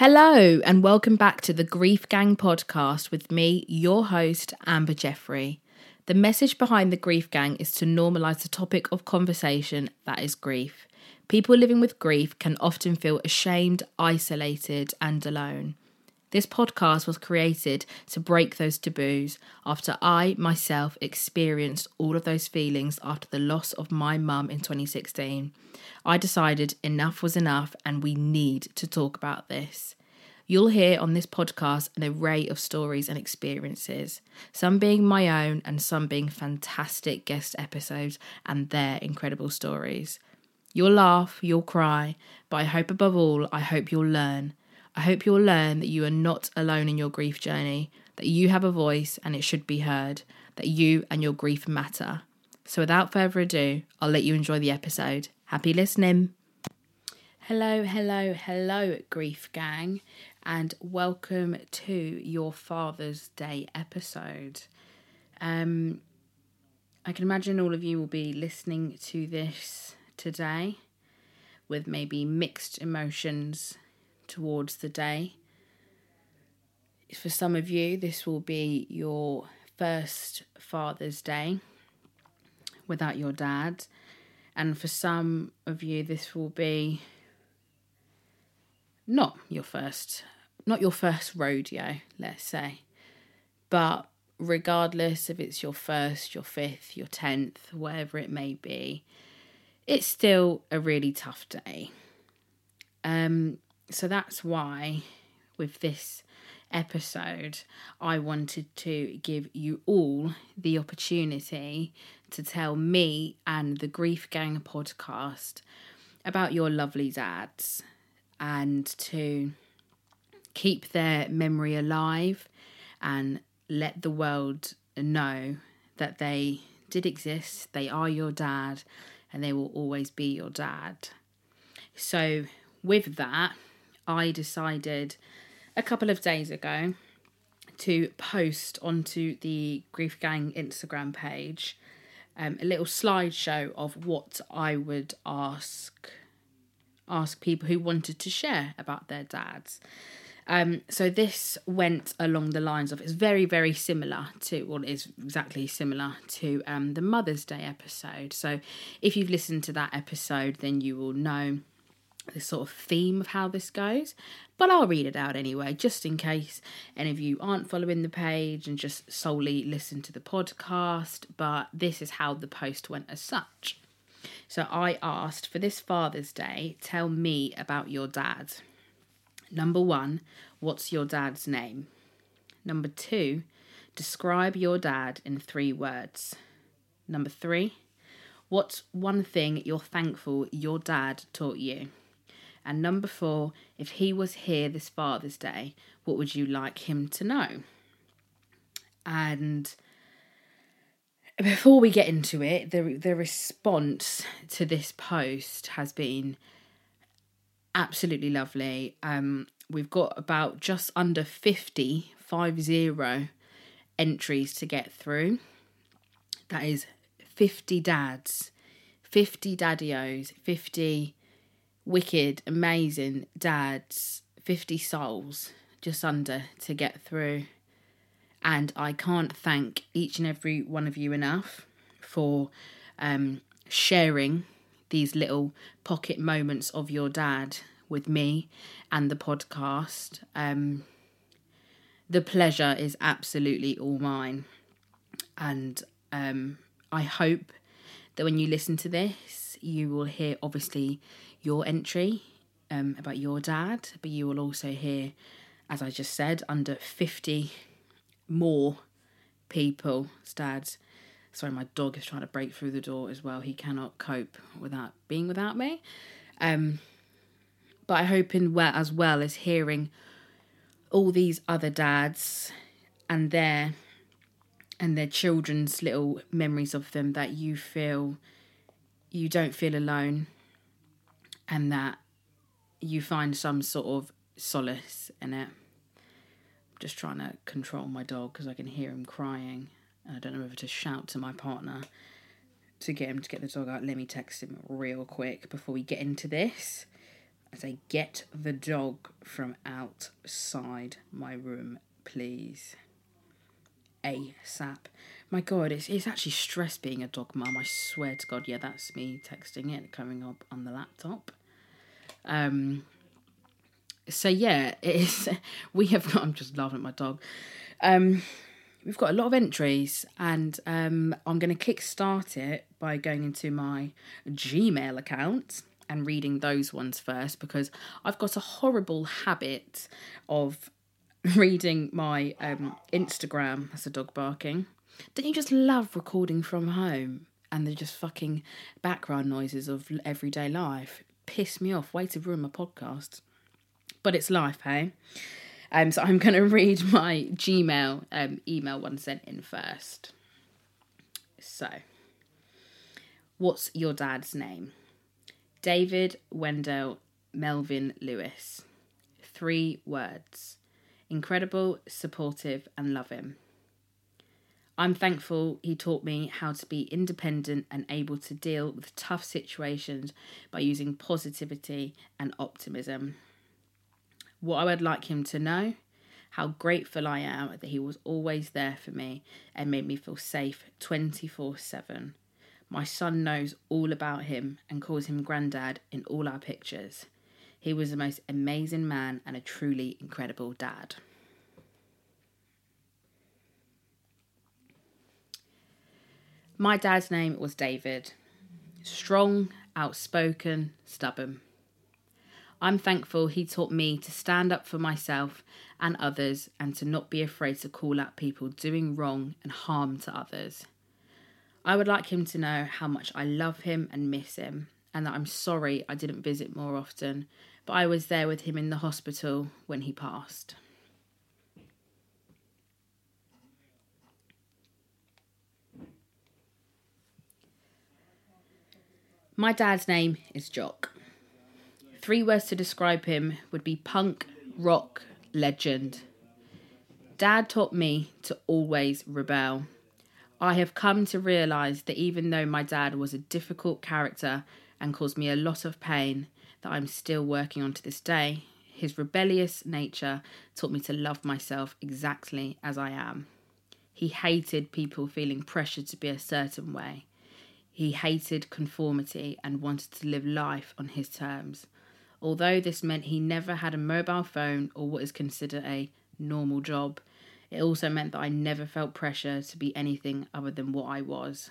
Hello, and welcome back to the Grief Gang podcast with me, your host, Amber Jeffrey. The message behind the Grief Gang is to normalise the topic of conversation that is grief. People living with grief can often feel ashamed, isolated, and alone. This podcast was created to break those taboos after I myself experienced all of those feelings after the loss of my mum in 2016. I decided enough was enough and we need to talk about this. You'll hear on this podcast an array of stories and experiences, some being my own and some being fantastic guest episodes and their incredible stories. You'll laugh, you'll cry, but I hope above all, I hope you'll learn. I hope you'll learn that you are not alone in your grief journey, that you have a voice and it should be heard, that you and your grief matter. So without further ado, I'll let you enjoy the episode. Happy listening. Hello, hello, hello, Grief Gang and welcome to your Father's Day episode. Um, I can imagine all of you will be listening to this today with maybe mixed emotions towards the day. For some of you, this will be your first Father's Day without your dad, and for some of you, this will be not your first not your first rodeo, let's say. But regardless if it's your first, your fifth, your tenth, whatever it may be, it's still a really tough day. Um, so that's why with this episode, I wanted to give you all the opportunity to tell me and the Grief Gang podcast about your lovely dads and to keep their memory alive and let the world know that they did exist, they are your dad, and they will always be your dad. So, with that, I decided a couple of days ago to post onto the Grief Gang Instagram page um, a little slideshow of what I would ask ask people who wanted to share about their dads. Um, so this went along the lines of it's very very similar to well exactly similar to um, the Mother's Day episode. So if you've listened to that episode, then you will know the sort of theme of how this goes. But I'll read it out anyway, just in case any of you aren't following the page and just solely listen to the podcast. But this is how the post went as such. So I asked for this Father's Day, tell me about your dad. Number one, what's your dad's name? Number two, describe your dad in three words. Number three, what's one thing you're thankful your dad taught you? And number four, if he was here this Father's Day, what would you like him to know? And before we get into it, the the response to this post has been absolutely lovely. Um, we've got about just under 50, five zero entries to get through. That is 50 dads, 50 daddios, 50 wicked, amazing dads, 50 souls just under to get through. And I can't thank each and every one of you enough for um, sharing these little pocket moments of your dad with me and the podcast. Um, the pleasure is absolutely all mine. And um, I hope that when you listen to this, you will hear obviously your entry um, about your dad, but you will also hear, as I just said, under 50 more people, dads. Sorry, my dog is trying to break through the door as well. He cannot cope without being without me. Um, but I hope in well as well as hearing all these other dads and their and their children's little memories of them that you feel you don't feel alone and that you find some sort of solace in it. I'm just trying to control my dog because I can hear him crying and I don't know whether to shout to my partner to get him to get the dog out. Let me text him real quick before we get into this. I say, get the dog from outside my room, please. ASAP. My god, it's, it's actually stress being a dog mum. I swear to god, yeah, that's me texting it coming up on the laptop. Um, so yeah, it is. We have. Got I'm just laughing at my dog. Um, we've got a lot of entries, and um, I'm going to kickstart it by going into my Gmail account and reading those ones first because I've got a horrible habit of reading my um, Instagram. That's a dog barking. Don't you just love recording from home and the just fucking background noises of everyday life? Piss me off. Way to ruin my podcast. But it's life, hey? Um, so I'm going to read my Gmail um, email one sent in first. So, what's your dad's name? David Wendell Melvin Lewis. Three words incredible, supportive, and loving. I'm thankful he taught me how to be independent and able to deal with tough situations by using positivity and optimism. What I would like him to know how grateful I am that he was always there for me and made me feel safe 24 7. My son knows all about him and calls him Grandad in all our pictures. He was the most amazing man and a truly incredible dad. My dad's name was David. Strong, outspoken, stubborn. I'm thankful he taught me to stand up for myself and others and to not be afraid to call out people doing wrong and harm to others. I would like him to know how much I love him and miss him, and that I'm sorry I didn't visit more often, but I was there with him in the hospital when he passed. My dad's name is Jock. Three words to describe him would be punk, rock, legend. Dad taught me to always rebel. I have come to realise that even though my dad was a difficult character and caused me a lot of pain that I'm still working on to this day, his rebellious nature taught me to love myself exactly as I am. He hated people feeling pressured to be a certain way. He hated conformity and wanted to live life on his terms. Although this meant he never had a mobile phone or what is considered a normal job, it also meant that I never felt pressure to be anything other than what I was.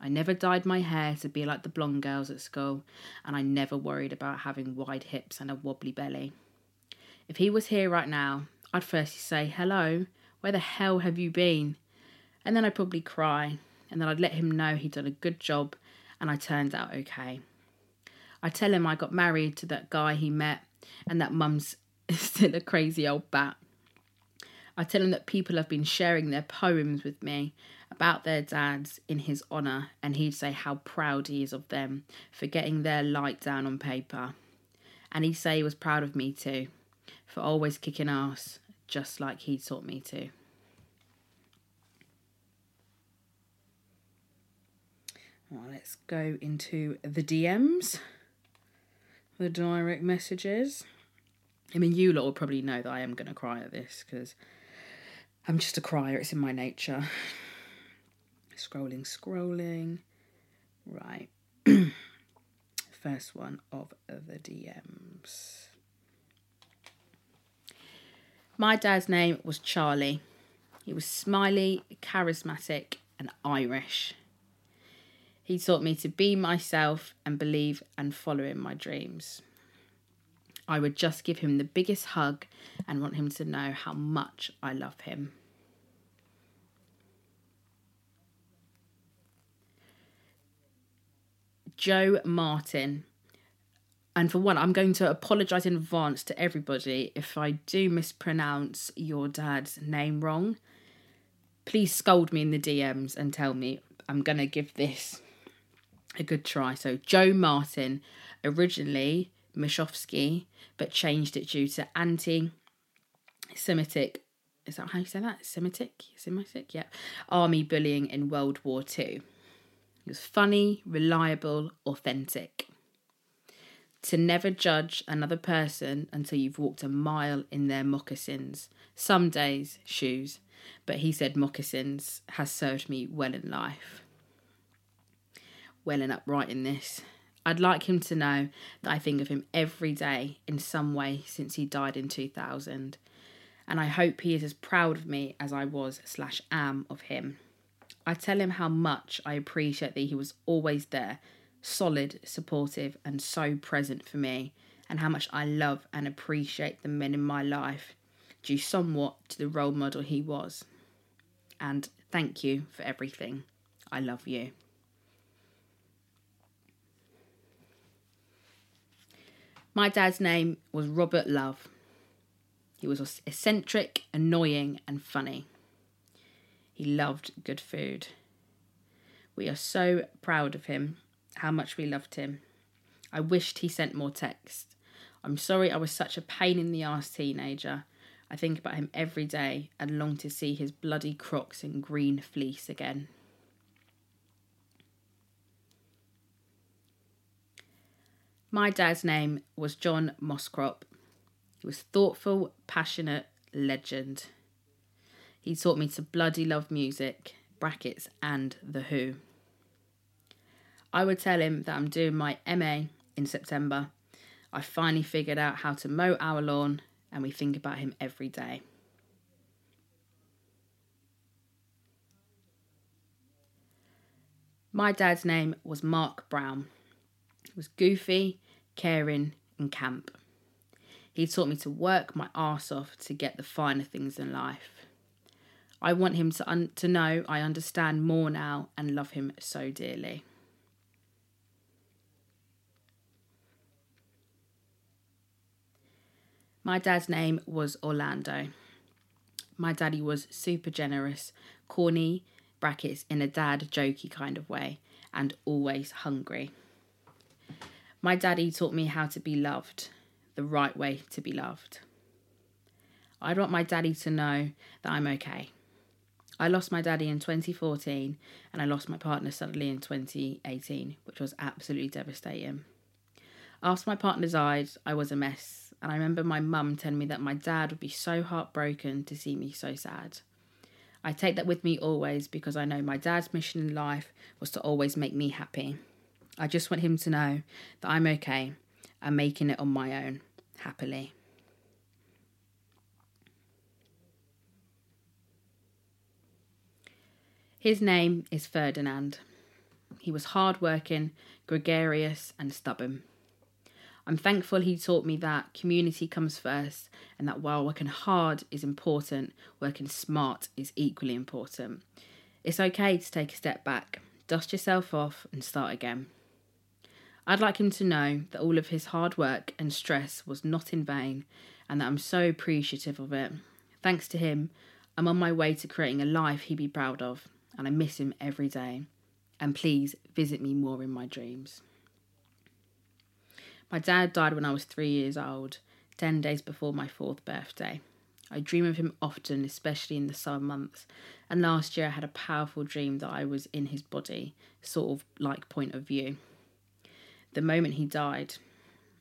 I never dyed my hair to be like the blonde girls at school, and I never worried about having wide hips and a wobbly belly. If he was here right now, I'd firstly say, Hello, where the hell have you been? And then I'd probably cry and then I'd let him know he'd done a good job and I turned out okay. I tell him I got married to that guy he met and that mum's still a crazy old bat. I tell him that people have been sharing their poems with me about their dads in his honour, and he'd say how proud he is of them for getting their light down on paper. And he'd say he was proud of me too, for always kicking ass, just like he taught me to. Well, let's go into the DMs, the direct messages. I mean, you lot will probably know that I am going to cry at this because I'm just a crier. It's in my nature. Scrolling, scrolling. Right. First one of the DMs. My dad's name was Charlie. He was smiley, charismatic, and Irish. He taught me to be myself and believe and follow in my dreams. I would just give him the biggest hug and want him to know how much I love him. Joe Martin. And for one, I'm going to apologise in advance to everybody if I do mispronounce your dad's name wrong. Please scold me in the DMs and tell me I'm going to give this a good try. So, Joe Martin, originally Mishofsky, but changed it due to anti Semitic. Is that how you say that? Semitic? Semitic? Yeah. Army bullying in World War II. He was funny, reliable, authentic. To never judge another person until you've walked a mile in their moccasins. Some days, shoes. But he said moccasins has served me well in life. Well and upright in this. I'd like him to know that I think of him every day in some way since he died in 2000. And I hope he is as proud of me as I was slash am of him. I tell him how much I appreciate that he was always there, solid, supportive, and so present for me, and how much I love and appreciate the men in my life, due somewhat to the role model he was. And thank you for everything. I love you. My dad's name was Robert Love. He was eccentric, annoying, and funny. He loved good food. We are so proud of him, how much we loved him. I wished he sent more text. I'm sorry I was such a pain in the ass teenager. I think about him every day and long to see his bloody crocs and green fleece again. My dad's name was John Moscrop. He was thoughtful, passionate, legend. He taught me to bloody love music, brackets, and The Who. I would tell him that I'm doing my MA in September. I finally figured out how to mow our lawn, and we think about him every day. My dad's name was Mark Brown. Was goofy, caring, and camp. He taught me to work my arse off to get the finer things in life. I want him to, un- to know I understand more now and love him so dearly. My dad's name was Orlando. My daddy was super generous, corny, brackets, in a dad jokey kind of way, and always hungry. My daddy taught me how to be loved, the right way to be loved. I want my daddy to know that I'm okay. I lost my daddy in 2014 and I lost my partner suddenly in 2018, which was absolutely devastating. After my partner died, I was a mess, and I remember my mum telling me that my dad would be so heartbroken to see me so sad. I take that with me always because I know my dad's mission in life was to always make me happy. I just want him to know that I'm okay and making it on my own, happily. His name is Ferdinand. He was hard-working, gregarious, and stubborn. I'm thankful he taught me that community comes first and that while working hard is important, working smart is equally important. It's okay to take a step back, dust yourself off, and start again. I'd like him to know that all of his hard work and stress was not in vain and that I'm so appreciative of it. Thanks to him, I'm on my way to creating a life he'd be proud of and I miss him every day. And please visit me more in my dreams. My dad died when I was three years old, 10 days before my fourth birthday. I dream of him often, especially in the summer months, and last year I had a powerful dream that I was in his body, sort of like point of view. The moment he died,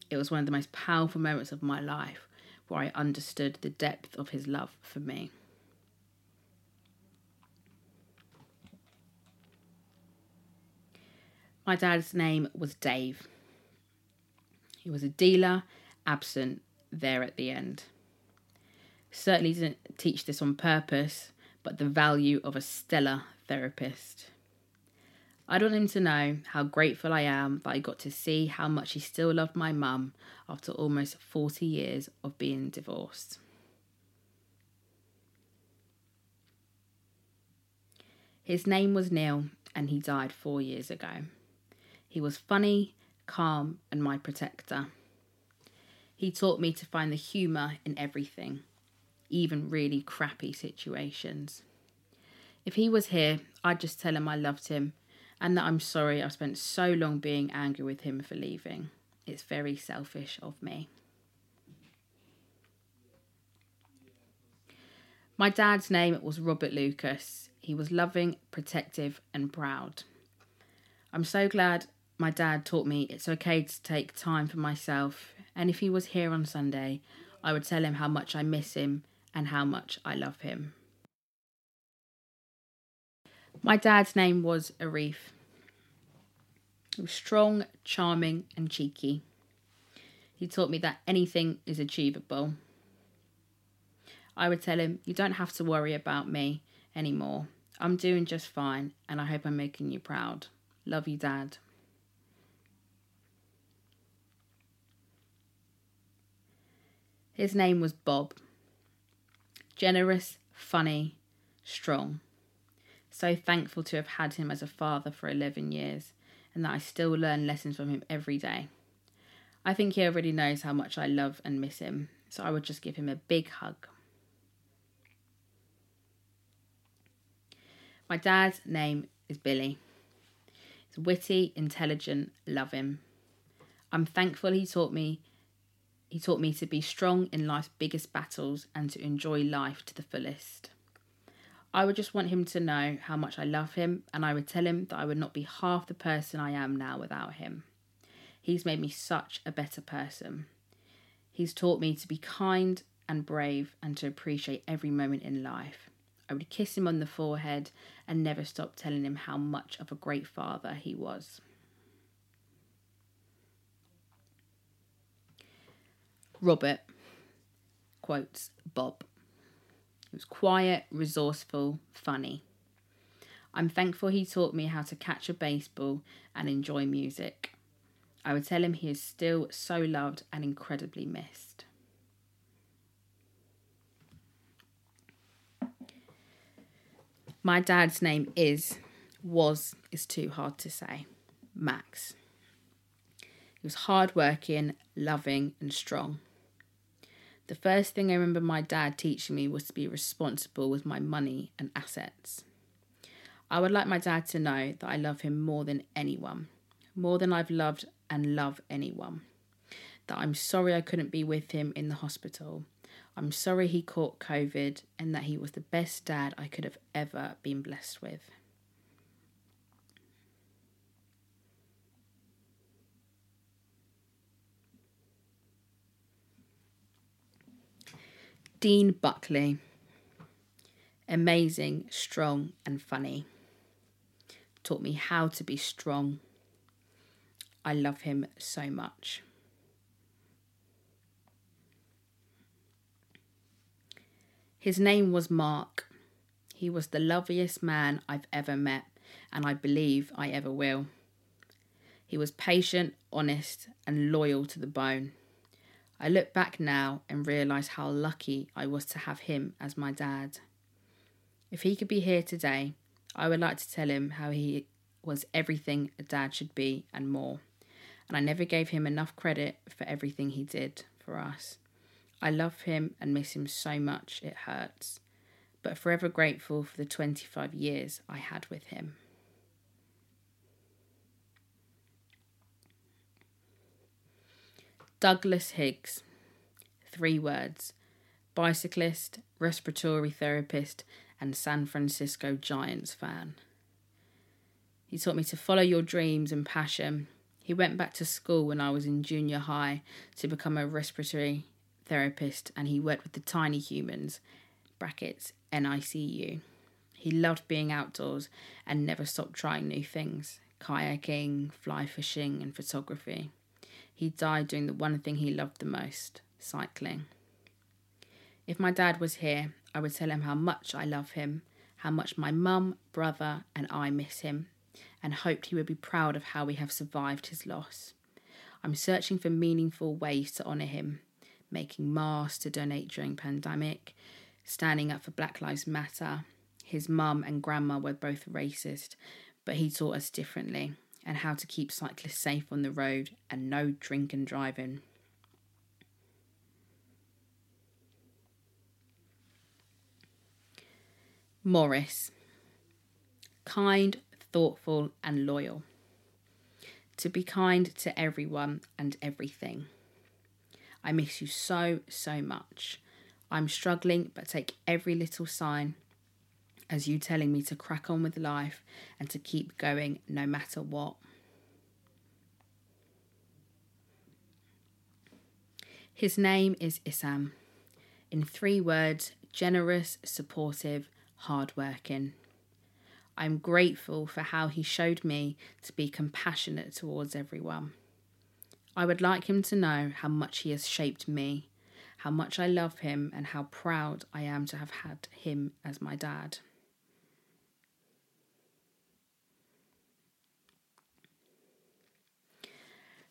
it was one of the most powerful moments of my life where I understood the depth of his love for me. My dad's name was Dave. He was a dealer, absent there at the end. Certainly didn't teach this on purpose, but the value of a stellar therapist. I'd want him to know how grateful I am that I got to see how much he still loved my mum after almost 40 years of being divorced. His name was Neil, and he died four years ago. He was funny, calm, and my protector. He taught me to find the humour in everything, even really crappy situations. If he was here, I'd just tell him I loved him and that I'm sorry I've spent so long being angry with him for leaving. It's very selfish of me. My dad's name was Robert Lucas. He was loving, protective, and proud. I'm so glad my dad taught me it's okay to take time for myself, and if he was here on Sunday, I would tell him how much I miss him and how much I love him. My dad's name was Arif. He was strong, charming, and cheeky. He taught me that anything is achievable. I would tell him, You don't have to worry about me anymore. I'm doing just fine, and I hope I'm making you proud. Love you, Dad. His name was Bob. Generous, funny, strong. So thankful to have had him as a father for 11 years and that I still learn lessons from him every day. I think he already knows how much I love and miss him, so I would just give him a big hug. My dad's name is Billy. He's witty, intelligent, love him. I'm thankful he taught me he taught me to be strong in life's biggest battles and to enjoy life to the fullest. I would just want him to know how much I love him, and I would tell him that I would not be half the person I am now without him. He's made me such a better person. He's taught me to be kind and brave and to appreciate every moment in life. I would kiss him on the forehead and never stop telling him how much of a great father he was. Robert quotes Bob. Was quiet, resourceful, funny. I'm thankful he taught me how to catch a baseball and enjoy music. I would tell him he is still so loved and incredibly missed. My dad's name is, was, is too hard to say, Max. He was hardworking, loving, and strong. The first thing I remember my dad teaching me was to be responsible with my money and assets. I would like my dad to know that I love him more than anyone, more than I've loved and love anyone. That I'm sorry I couldn't be with him in the hospital. I'm sorry he caught COVID and that he was the best dad I could have ever been blessed with. Dean Buckley. Amazing, strong, and funny. Taught me how to be strong. I love him so much. His name was Mark. He was the loveliest man I've ever met, and I believe I ever will. He was patient, honest, and loyal to the bone. I look back now and realise how lucky I was to have him as my dad. If he could be here today, I would like to tell him how he was everything a dad should be and more. And I never gave him enough credit for everything he did for us. I love him and miss him so much it hurts, but forever grateful for the 25 years I had with him. Douglas Higgs. Three words bicyclist, respiratory therapist, and San Francisco Giants fan. He taught me to follow your dreams and passion. He went back to school when I was in junior high to become a respiratory therapist and he worked with the tiny humans, brackets NICU. He loved being outdoors and never stopped trying new things kayaking, fly fishing, and photography. He died doing the one thing he loved the most cycling. If my dad was here, I would tell him how much I love him, how much my mum, brother, and I miss him, and hoped he would be proud of how we have survived his loss. I'm searching for meaningful ways to honour him, making masks to donate during pandemic, standing up for Black Lives Matter. His mum and grandma were both racist, but he taught us differently and how to keep cyclists safe on the road and no drink and driving. Morris. Kind, thoughtful, and loyal. To be kind to everyone and everything. I miss you so, so much. I'm struggling, but take every little sign as you telling me to crack on with life and to keep going no matter what. His name is Isam. In three words generous, supportive, hardworking. I'm grateful for how he showed me to be compassionate towards everyone. I would like him to know how much he has shaped me, how much I love him, and how proud I am to have had him as my dad.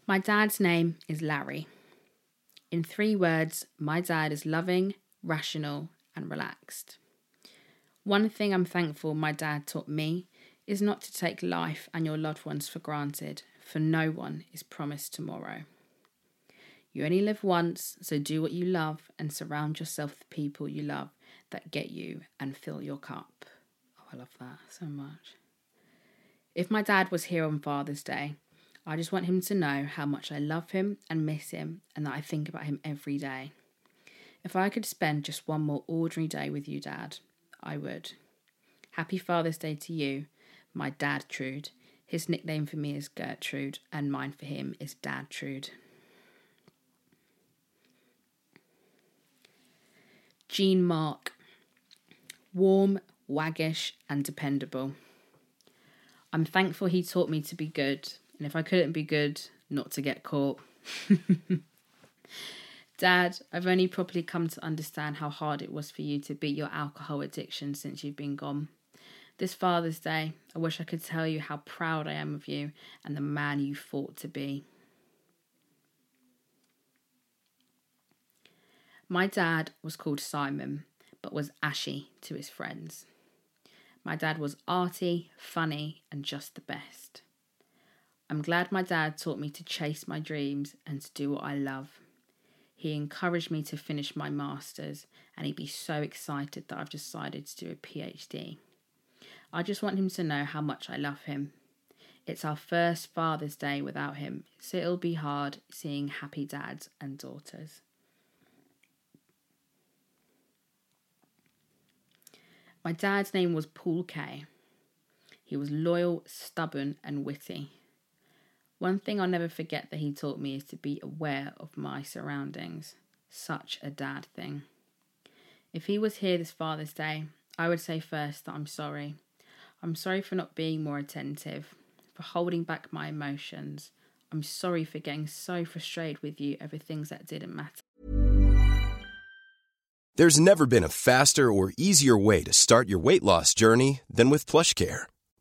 My dad's name is Larry. In three words, my dad is loving, rational, and relaxed. One thing I'm thankful my dad taught me is not to take life and your loved ones for granted, for no one is promised tomorrow. You only live once, so do what you love and surround yourself with people you love that get you and fill your cup. Oh, I love that so much. If my dad was here on Father's Day, I just want him to know how much I love him and miss him and that I think about him every day. If I could spend just one more ordinary day with you, Dad, I would. Happy Father's Day to you, my dad Trude. His nickname for me is Gertrude, and mine for him is Dad Trude. Jean Mark. Warm, waggish, and dependable. I'm thankful he taught me to be good, and if I couldn't be good, not to get caught. Dad, I've only properly come to understand how hard it was for you to beat your alcohol addiction since you've been gone. This Father's Day, I wish I could tell you how proud I am of you and the man you fought to be. My dad was called Simon, but was ashy to his friends. My dad was arty, funny, and just the best. I'm glad my dad taught me to chase my dreams and to do what I love. He encouraged me to finish my master's, and he'd be so excited that I've decided to do a PhD. I just want him to know how much I love him. It's our first Father's Day without him, so it'll be hard seeing happy dads and daughters. My dad's name was Paul Kay. He was loyal, stubborn, and witty. One thing I'll never forget that he taught me is to be aware of my surroundings. Such a dad thing. If he was here this Father's Day, I would say first that I'm sorry. I'm sorry for not being more attentive, for holding back my emotions. I'm sorry for getting so frustrated with you over things that didn't matter. There's never been a faster or easier way to start your weight loss journey than with PlushCare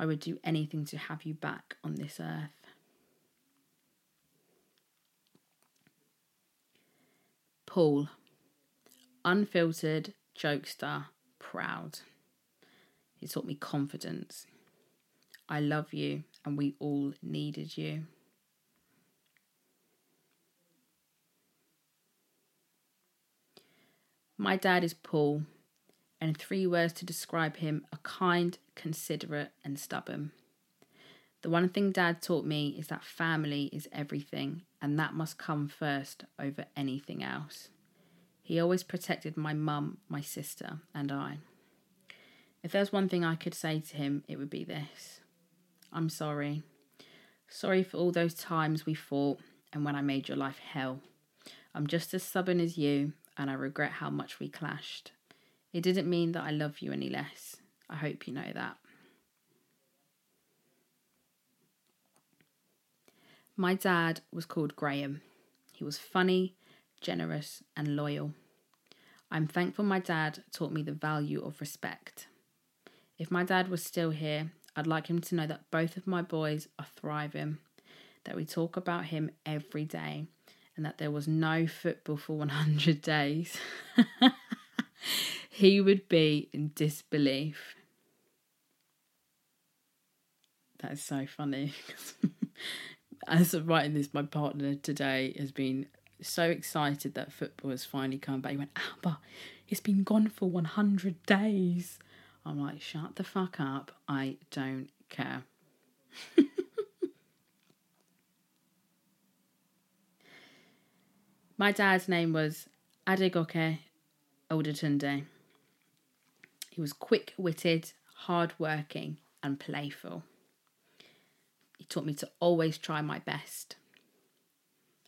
I would do anything to have you back on this earth. Paul, unfiltered, jokester, proud. He taught me confidence. I love you, and we all needed you. My dad is Paul, and three words to describe him are kind, considerate, and stubborn. The one thing dad taught me is that family is everything, and that must come first over anything else. He always protected my mum, my sister, and I. If there's one thing I could say to him, it would be this I'm sorry. Sorry for all those times we fought and when I made your life hell. I'm just as stubborn as you, and I regret how much we clashed. It didn't mean that I love you any less. I hope you know that. My dad was called Graham. He was funny, generous, and loyal. I'm thankful my dad taught me the value of respect. If my dad was still here, I'd like him to know that both of my boys are thriving, that we talk about him every day, and that there was no football for 100 days. he would be in disbelief. That is so funny. As of writing this, my partner today has been so excited that football has finally come back. He went, Amber, it's been gone for 100 days. I'm like, shut the fuck up. I don't care. My dad's name was Adegoke Oldetunde. He was quick witted, hard working, and playful. He taught me to always try my best.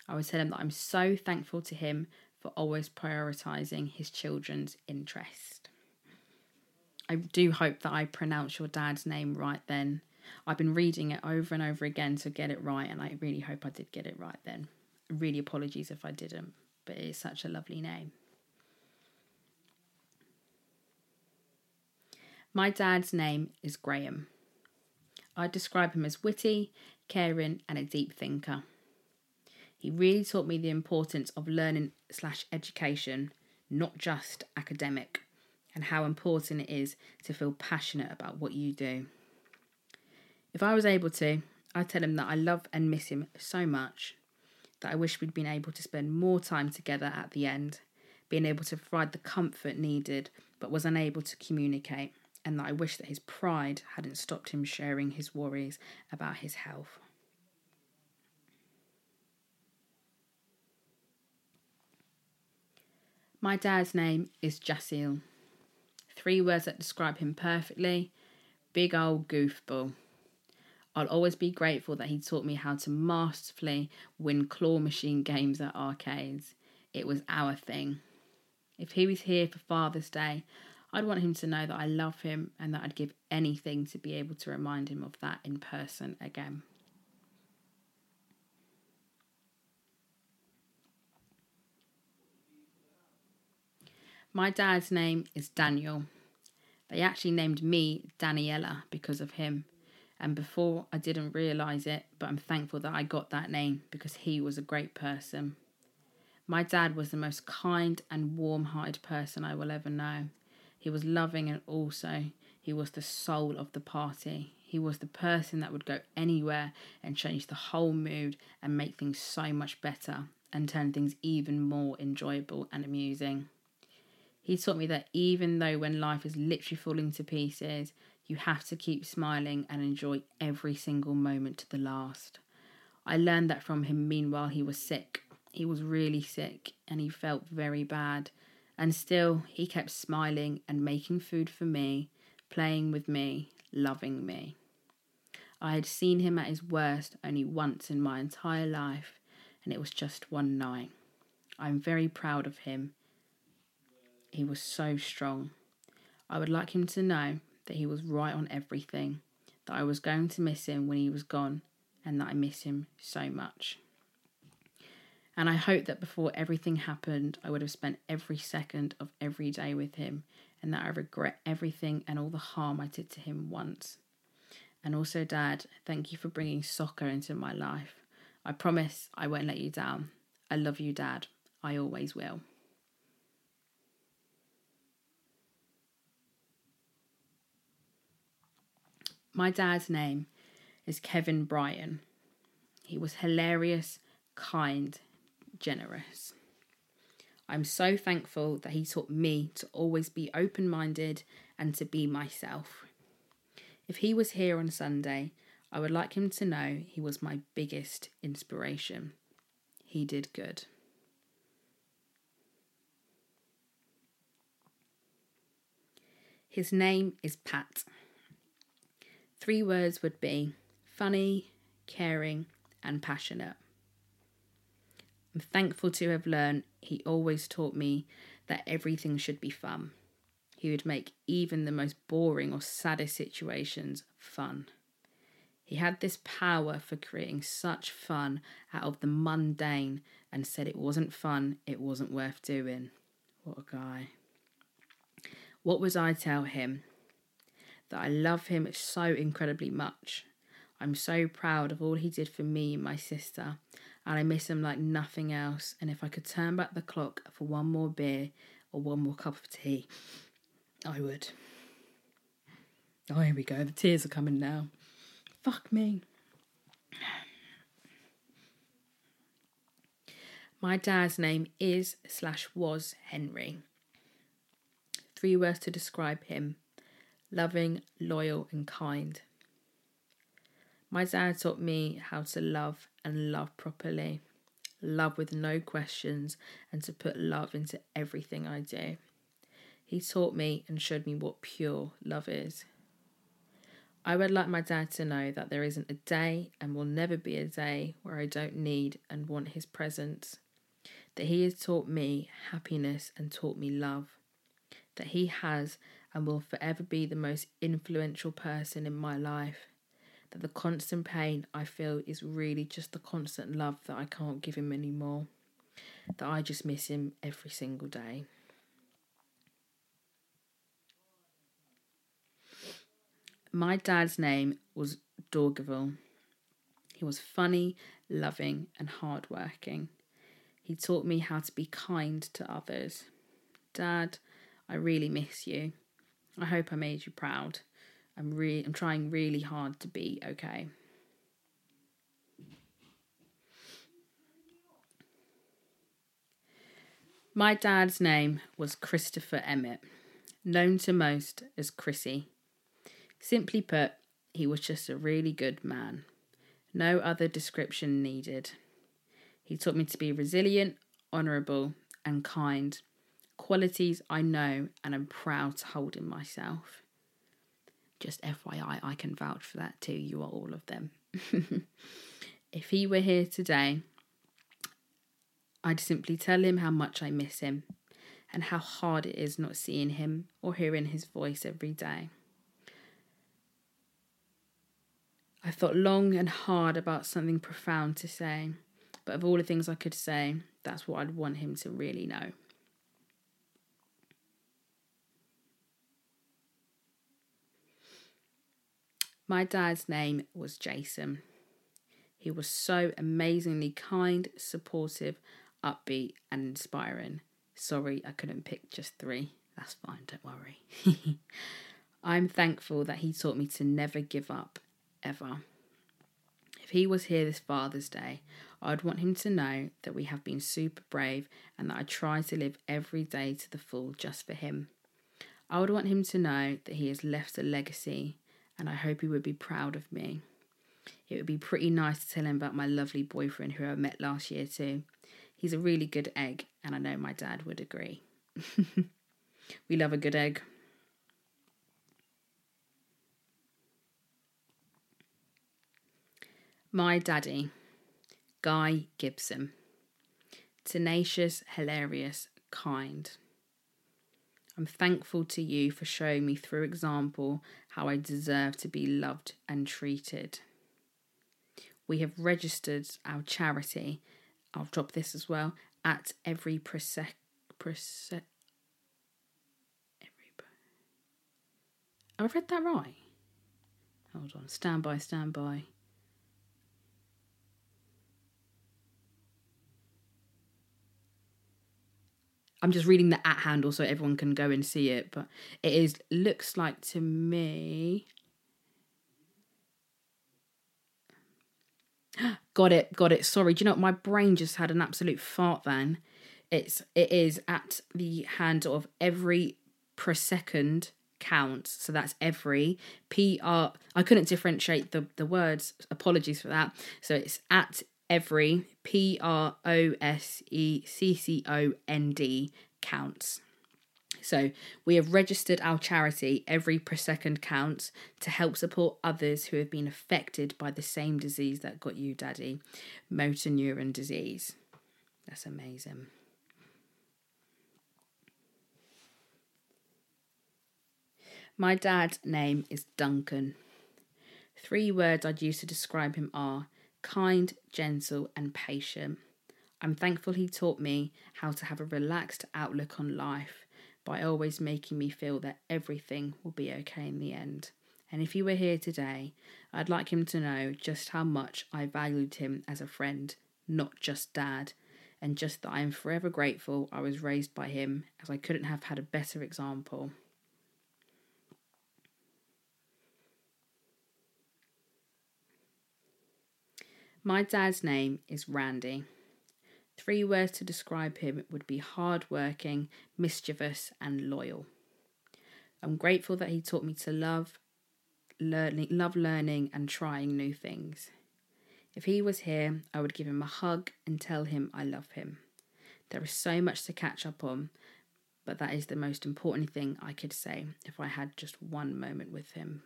I would tell him that I'm so thankful to him for always prioritising his children's interest. I do hope that I pronounce your dad's name right then. I've been reading it over and over again to get it right, and I really hope I did get it right then. Really apologies if I didn't, but it is such a lovely name. My dad's name is Graham. I describe him as witty, caring, and a deep thinker. He really taught me the importance of learning slash education, not just academic, and how important it is to feel passionate about what you do. If I was able to, I'd tell him that I love and miss him so much that I wish we'd been able to spend more time together at the end, being able to provide the comfort needed but was unable to communicate, and that I wish that his pride hadn't stopped him sharing his worries about his health. My dad's name is Jasil. Three words that describe him perfectly big old goofball. I'll always be grateful that he taught me how to masterfully win claw machine games at arcades. It was our thing. If he was here for Father's Day, I'd want him to know that I love him and that I'd give anything to be able to remind him of that in person again. My dad's name is Daniel. They actually named me Daniela because of him. And before I didn't realise it, but I'm thankful that I got that name because he was a great person. My dad was the most kind and warm hearted person I will ever know. He was loving and also he was the soul of the party. He was the person that would go anywhere and change the whole mood and make things so much better and turn things even more enjoyable and amusing. He taught me that even though when life is literally falling to pieces, you have to keep smiling and enjoy every single moment to the last. I learned that from him meanwhile he was sick. He was really sick and he felt very bad. And still, he kept smiling and making food for me, playing with me, loving me. I had seen him at his worst only once in my entire life, and it was just one night. I'm very proud of him. He was so strong. I would like him to know that he was right on everything, that I was going to miss him when he was gone, and that I miss him so much. And I hope that before everything happened, I would have spent every second of every day with him, and that I regret everything and all the harm I did to him once. And also, Dad, thank you for bringing soccer into my life. I promise I won't let you down. I love you, Dad. I always will. My dad's name is Kevin Bryan. He was hilarious, kind, generous. I'm so thankful that he taught me to always be open minded and to be myself. If he was here on Sunday, I would like him to know he was my biggest inspiration. He did good. His name is Pat. Three words would be funny, caring, and passionate. I'm thankful to have learned he always taught me that everything should be fun. He would make even the most boring or saddest situations fun. He had this power for creating such fun out of the mundane and said it wasn't fun, it wasn't worth doing. What a guy. What was I tell him? that I love him so incredibly much. I'm so proud of all he did for me and my sister, and I miss him like nothing else. And if I could turn back the clock for one more beer or one more cup of tea, I would. Oh, here we go. The tears are coming now. Fuck me. My dad's name is slash was Henry. Three words to describe him loving, loyal, and kind. My dad taught me how to love and love properly, love with no questions, and to put love into everything I do. He taught me and showed me what pure love is. I would like my dad to know that there isn't a day and will never be a day where I don't need and want his presence. That he has taught me happiness and taught me love. That he has and will forever be the most influential person in my life. That the constant pain I feel is really just the constant love that I can't give him anymore. That I just miss him every single day. My dad's name was Dorgeville. He was funny, loving, and hardworking. He taught me how to be kind to others. Dad, I really miss you. I hope I made you proud. I'm re- I'm trying really hard to be okay. My dad's name was Christopher Emmett, known to most as Chrissy. Simply put, he was just a really good man. No other description needed. He taught me to be resilient, honourable, and kind qualities I know and am proud to hold in myself. Just FYI, I can vouch for that too. You are all of them. if he were here today, I'd simply tell him how much I miss him and how hard it is not seeing him or hearing his voice every day. I thought long and hard about something profound to say, but of all the things I could say, that's what I'd want him to really know. My dad's name was Jason. He was so amazingly kind, supportive, upbeat, and inspiring. Sorry, I couldn't pick just three. That's fine, don't worry. I'm thankful that he taught me to never give up, ever. If he was here this Father's Day, I'd want him to know that we have been super brave and that I try to live every day to the full just for him. I would want him to know that he has left a legacy and I hope he would be proud of me. It would be pretty nice to tell him about my lovely boyfriend who I met last year too. He's a really good egg, and I know my dad would agree. we love a good egg. My daddy, Guy Gibson. Tenacious, hilarious, kind. I'm thankful to you for showing me through example how I deserve to be loved and treated. We have registered our charity, I'll drop this as well, at every prosec. Prose- every. Have I read that right? Hold on, stand by, stand by. I'm just reading the at handle so everyone can go and see it, but it is looks like to me. Got it, got it. Sorry, do you know what? my brain just had an absolute fart then. It's it is at the handle of every per second count. So that's every P R I couldn't differentiate the, the words. Apologies for that. So it's at every P R O S E C C O N D counts. So we have registered our charity Every Per Second Counts to help support others who have been affected by the same disease that got you, Daddy, motor neuron disease. That's amazing. My dad's name is Duncan. Three words I'd use to describe him are kind, gentle, and patient. I'm thankful he taught me how to have a relaxed outlook on life by always making me feel that everything will be okay in the end. And if he were here today, I'd like him to know just how much I valued him as a friend, not just dad, and just that I am forever grateful I was raised by him, as I couldn't have had a better example. My dad's name is Randy. Three words to describe him would be hardworking, mischievous, and loyal. I'm grateful that he taught me to love learning, love learning and trying new things. If he was here, I would give him a hug and tell him I love him. There is so much to catch up on, but that is the most important thing I could say if I had just one moment with him.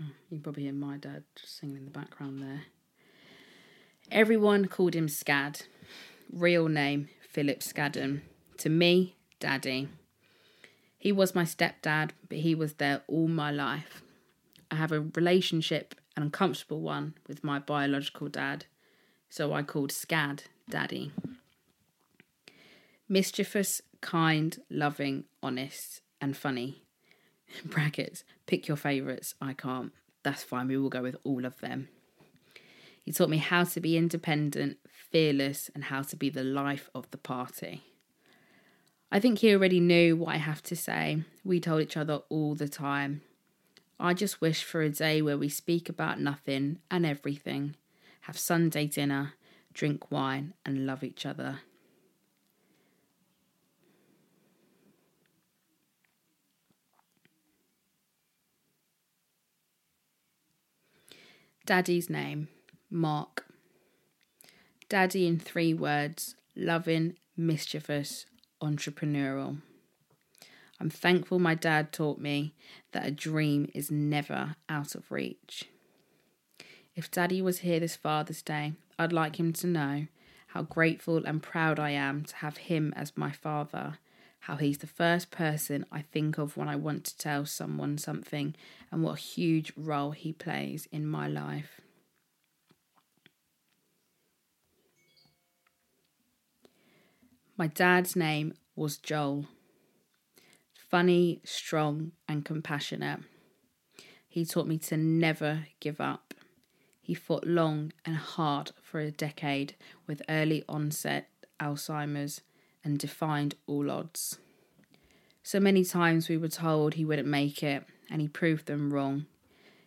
Oh, you can probably hear my dad singing in the background there. Everyone called him Scad. Real name, Philip Scadden. To me, Daddy. He was my stepdad, but he was there all my life. I have a relationship, an uncomfortable one, with my biological dad, so I called Scad Daddy. Mischievous, kind, loving, honest, and funny. brackets, pick your favourites. I can't. That's fine. We will go with all of them. He taught me how to be independent, fearless, and how to be the life of the party. I think he already knew what I have to say. We told each other all the time. I just wish for a day where we speak about nothing and everything, have Sunday dinner, drink wine, and love each other. Daddy's name, Mark. Daddy in three words loving, mischievous, entrepreneurial. I'm thankful my dad taught me that a dream is never out of reach. If Daddy was here this Father's Day, I'd like him to know how grateful and proud I am to have him as my father how he's the first person I think of when I want to tell someone something, and what a huge role he plays in my life. My dad's name was Joel. Funny, strong, and compassionate. He taught me to never give up. He fought long and hard for a decade with early onset Alzheimer's and defied all odds. So many times we were told he wouldn't make it, and he proved them wrong.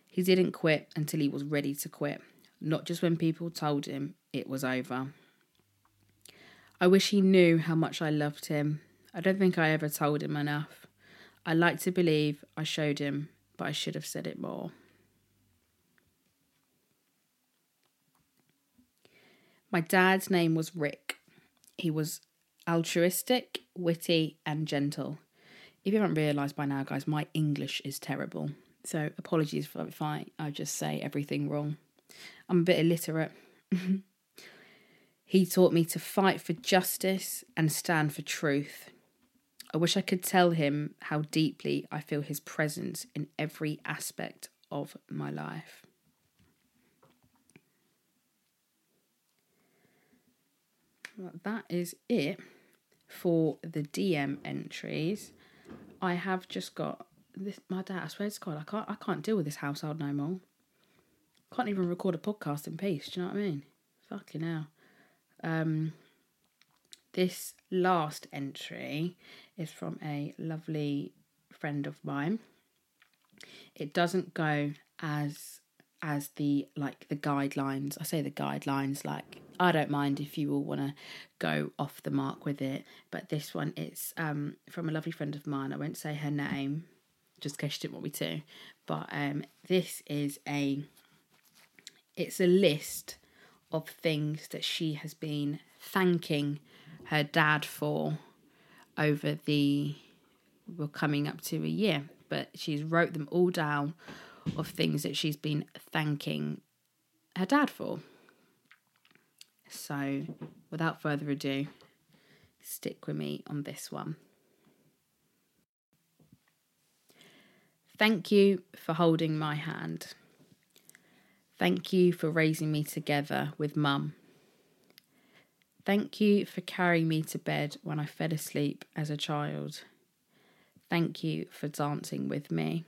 He didn't quit until he was ready to quit, not just when people told him it was over. I wish he knew how much I loved him. I don't think I ever told him enough. I like to believe I showed him, but I should have said it more. My dad's name was Rick. He was altruistic, witty, and gentle. if you haven't realised by now, guys, my English is terrible. So apologies if I, I just say everything wrong. I'm a bit illiterate. he taught me to fight for justice and stand for truth. I wish I could tell him how deeply I feel his presence in every aspect of my life. That is it for the DM entries. I have just got this. My dad, I swear to God, I can't. I can't deal with this household no more. Can't even record a podcast in peace. Do you know what I mean? Fucking hell. Um, this last entry is from a lovely friend of mine. It doesn't go as as the like the guidelines. I say the guidelines like I don't mind if you all want to go off the mark with it, but this one it's um from a lovely friend of mine. I won't say her name just in case she didn't want me to, but um this is a it's a list of things that she has been thanking her dad for over the we're coming up to a year but she's wrote them all down of things that she's been thanking her dad for so without further ado stick with me on this one thank you for holding my hand Thank you for raising me together with Mum. Thank you for carrying me to bed when I fell asleep as a child. Thank you for dancing with me.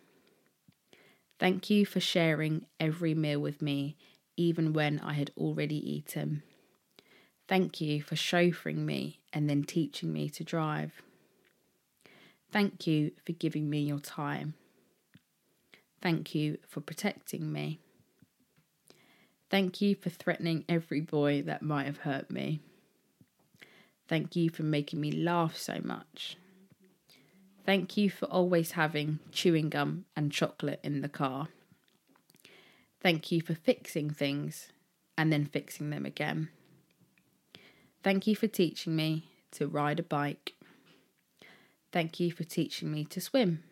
Thank you for sharing every meal with me, even when I had already eaten. Thank you for chauffeuring me and then teaching me to drive. Thank you for giving me your time. Thank you for protecting me. Thank you for threatening every boy that might have hurt me. Thank you for making me laugh so much. Thank you for always having chewing gum and chocolate in the car. Thank you for fixing things and then fixing them again. Thank you for teaching me to ride a bike. Thank you for teaching me to swim.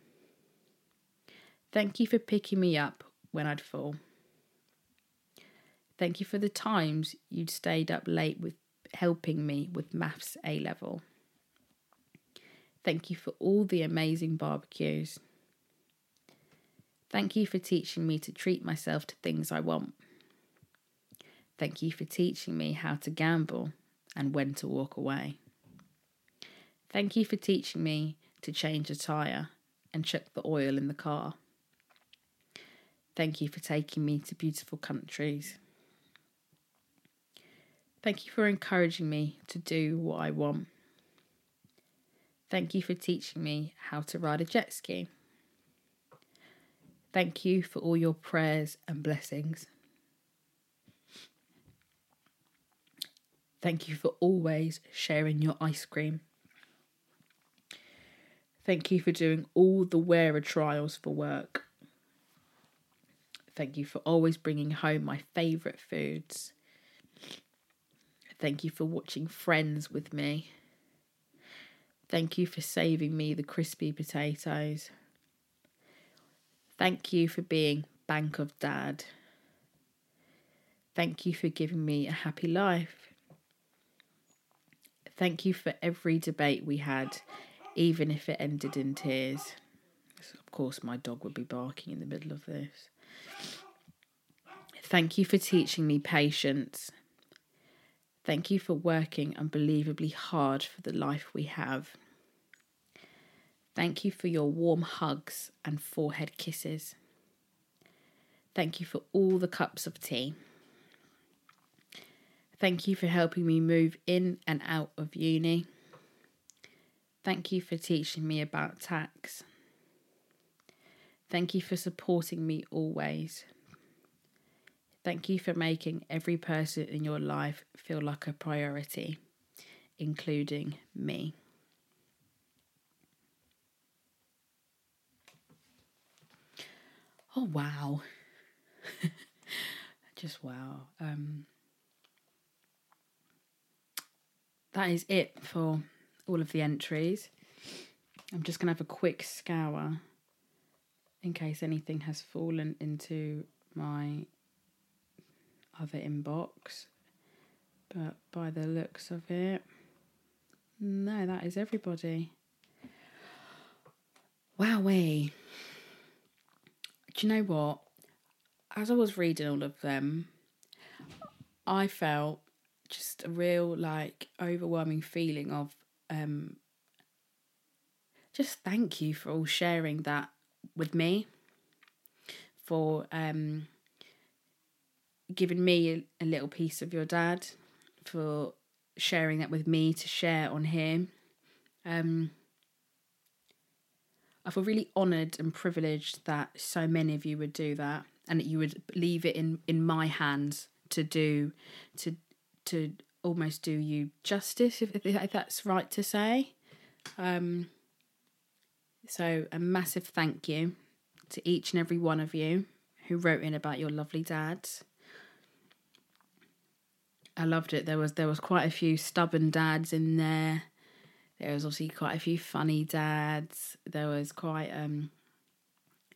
Thank you for picking me up when I'd fall. Thank you for the times you'd stayed up late with helping me with maths A level. Thank you for all the amazing barbecues. Thank you for teaching me to treat myself to things I want. Thank you for teaching me how to gamble and when to walk away. Thank you for teaching me to change a tyre and check the oil in the car. Thank you for taking me to beautiful countries. Thank you for encouraging me to do what I want. Thank you for teaching me how to ride a jet ski. Thank you for all your prayers and blessings. Thank you for always sharing your ice cream. Thank you for doing all the wearer trials for work. Thank you for always bringing home my favourite foods. Thank you for watching Friends with me. Thank you for saving me the crispy potatoes. Thank you for being Bank of Dad. Thank you for giving me a happy life. Thank you for every debate we had, even if it ended in tears. Of course, my dog would be barking in the middle of this. Thank you for teaching me patience. Thank you for working unbelievably hard for the life we have. Thank you for your warm hugs and forehead kisses. Thank you for all the cups of tea. Thank you for helping me move in and out of uni. Thank you for teaching me about tax. Thank you for supporting me always. Thank you for making every person in your life feel like a priority, including me. Oh, wow. Just wow. Um, that is it for all of the entries. I'm just going to have a quick scour in case anything has fallen into my other inbox. But by the looks of it, no, that is everybody. Wowee. Do you know what? As I was reading all of them, I felt just a real like overwhelming feeling of um just thank you for all sharing that with me for um giving me a, little piece of your dad for sharing that with me to share on here. Um I feel really honoured and privileged that so many of you would do that and that you would leave it in, in my hands to do to to almost do you justice if, if that's right to say. Um, so a massive thank you to each and every one of you who wrote in about your lovely dads. I loved it. There was there was quite a few stubborn dads in there. There was obviously quite a few funny dads. There was quite um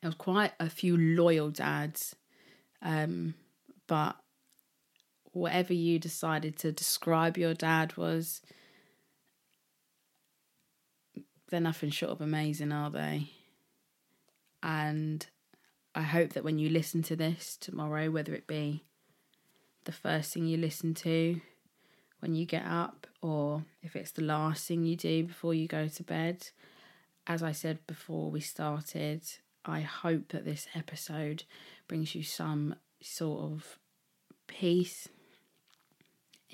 there was quite a few loyal dads. Um but whatever you decided to describe your dad was they're nothing short of amazing, are they? And I hope that when you listen to this tomorrow, whether it be the first thing you listen to when you get up or if it's the last thing you do before you go to bed, as I said before we started, I hope that this episode brings you some sort of peace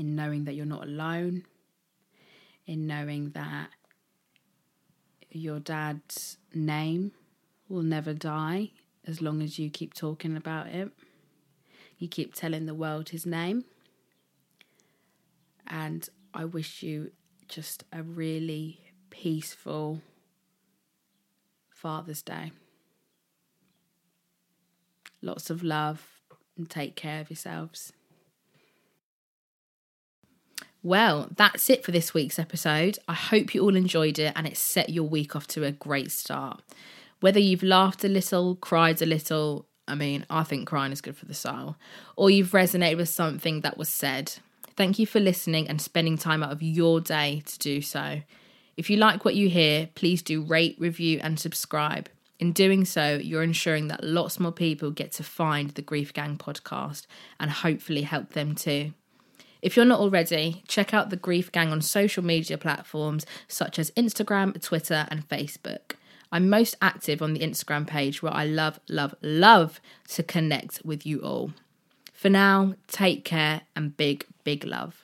in knowing that you're not alone, in knowing that your dad's name will never die as long as you keep talking about it. You keep telling the world his name. And I wish you just a really peaceful Father's Day. Lots of love and take care of yourselves. Well, that's it for this week's episode. I hope you all enjoyed it and it set your week off to a great start. Whether you've laughed a little, cried a little, I mean, I think crying is good for the soul, or you've resonated with something that was said, thank you for listening and spending time out of your day to do so. If you like what you hear, please do rate, review, and subscribe. In doing so, you're ensuring that lots more people get to find the Grief Gang podcast and hopefully help them too. If you're not already, check out the Grief Gang on social media platforms such as Instagram, Twitter, and Facebook. I'm most active on the Instagram page where I love, love, love to connect with you all. For now, take care and big, big love.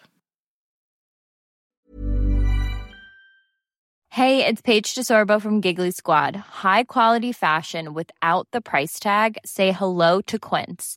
Hey, it's Paige DeSorbo from Giggly Squad. High quality fashion without the price tag? Say hello to Quince.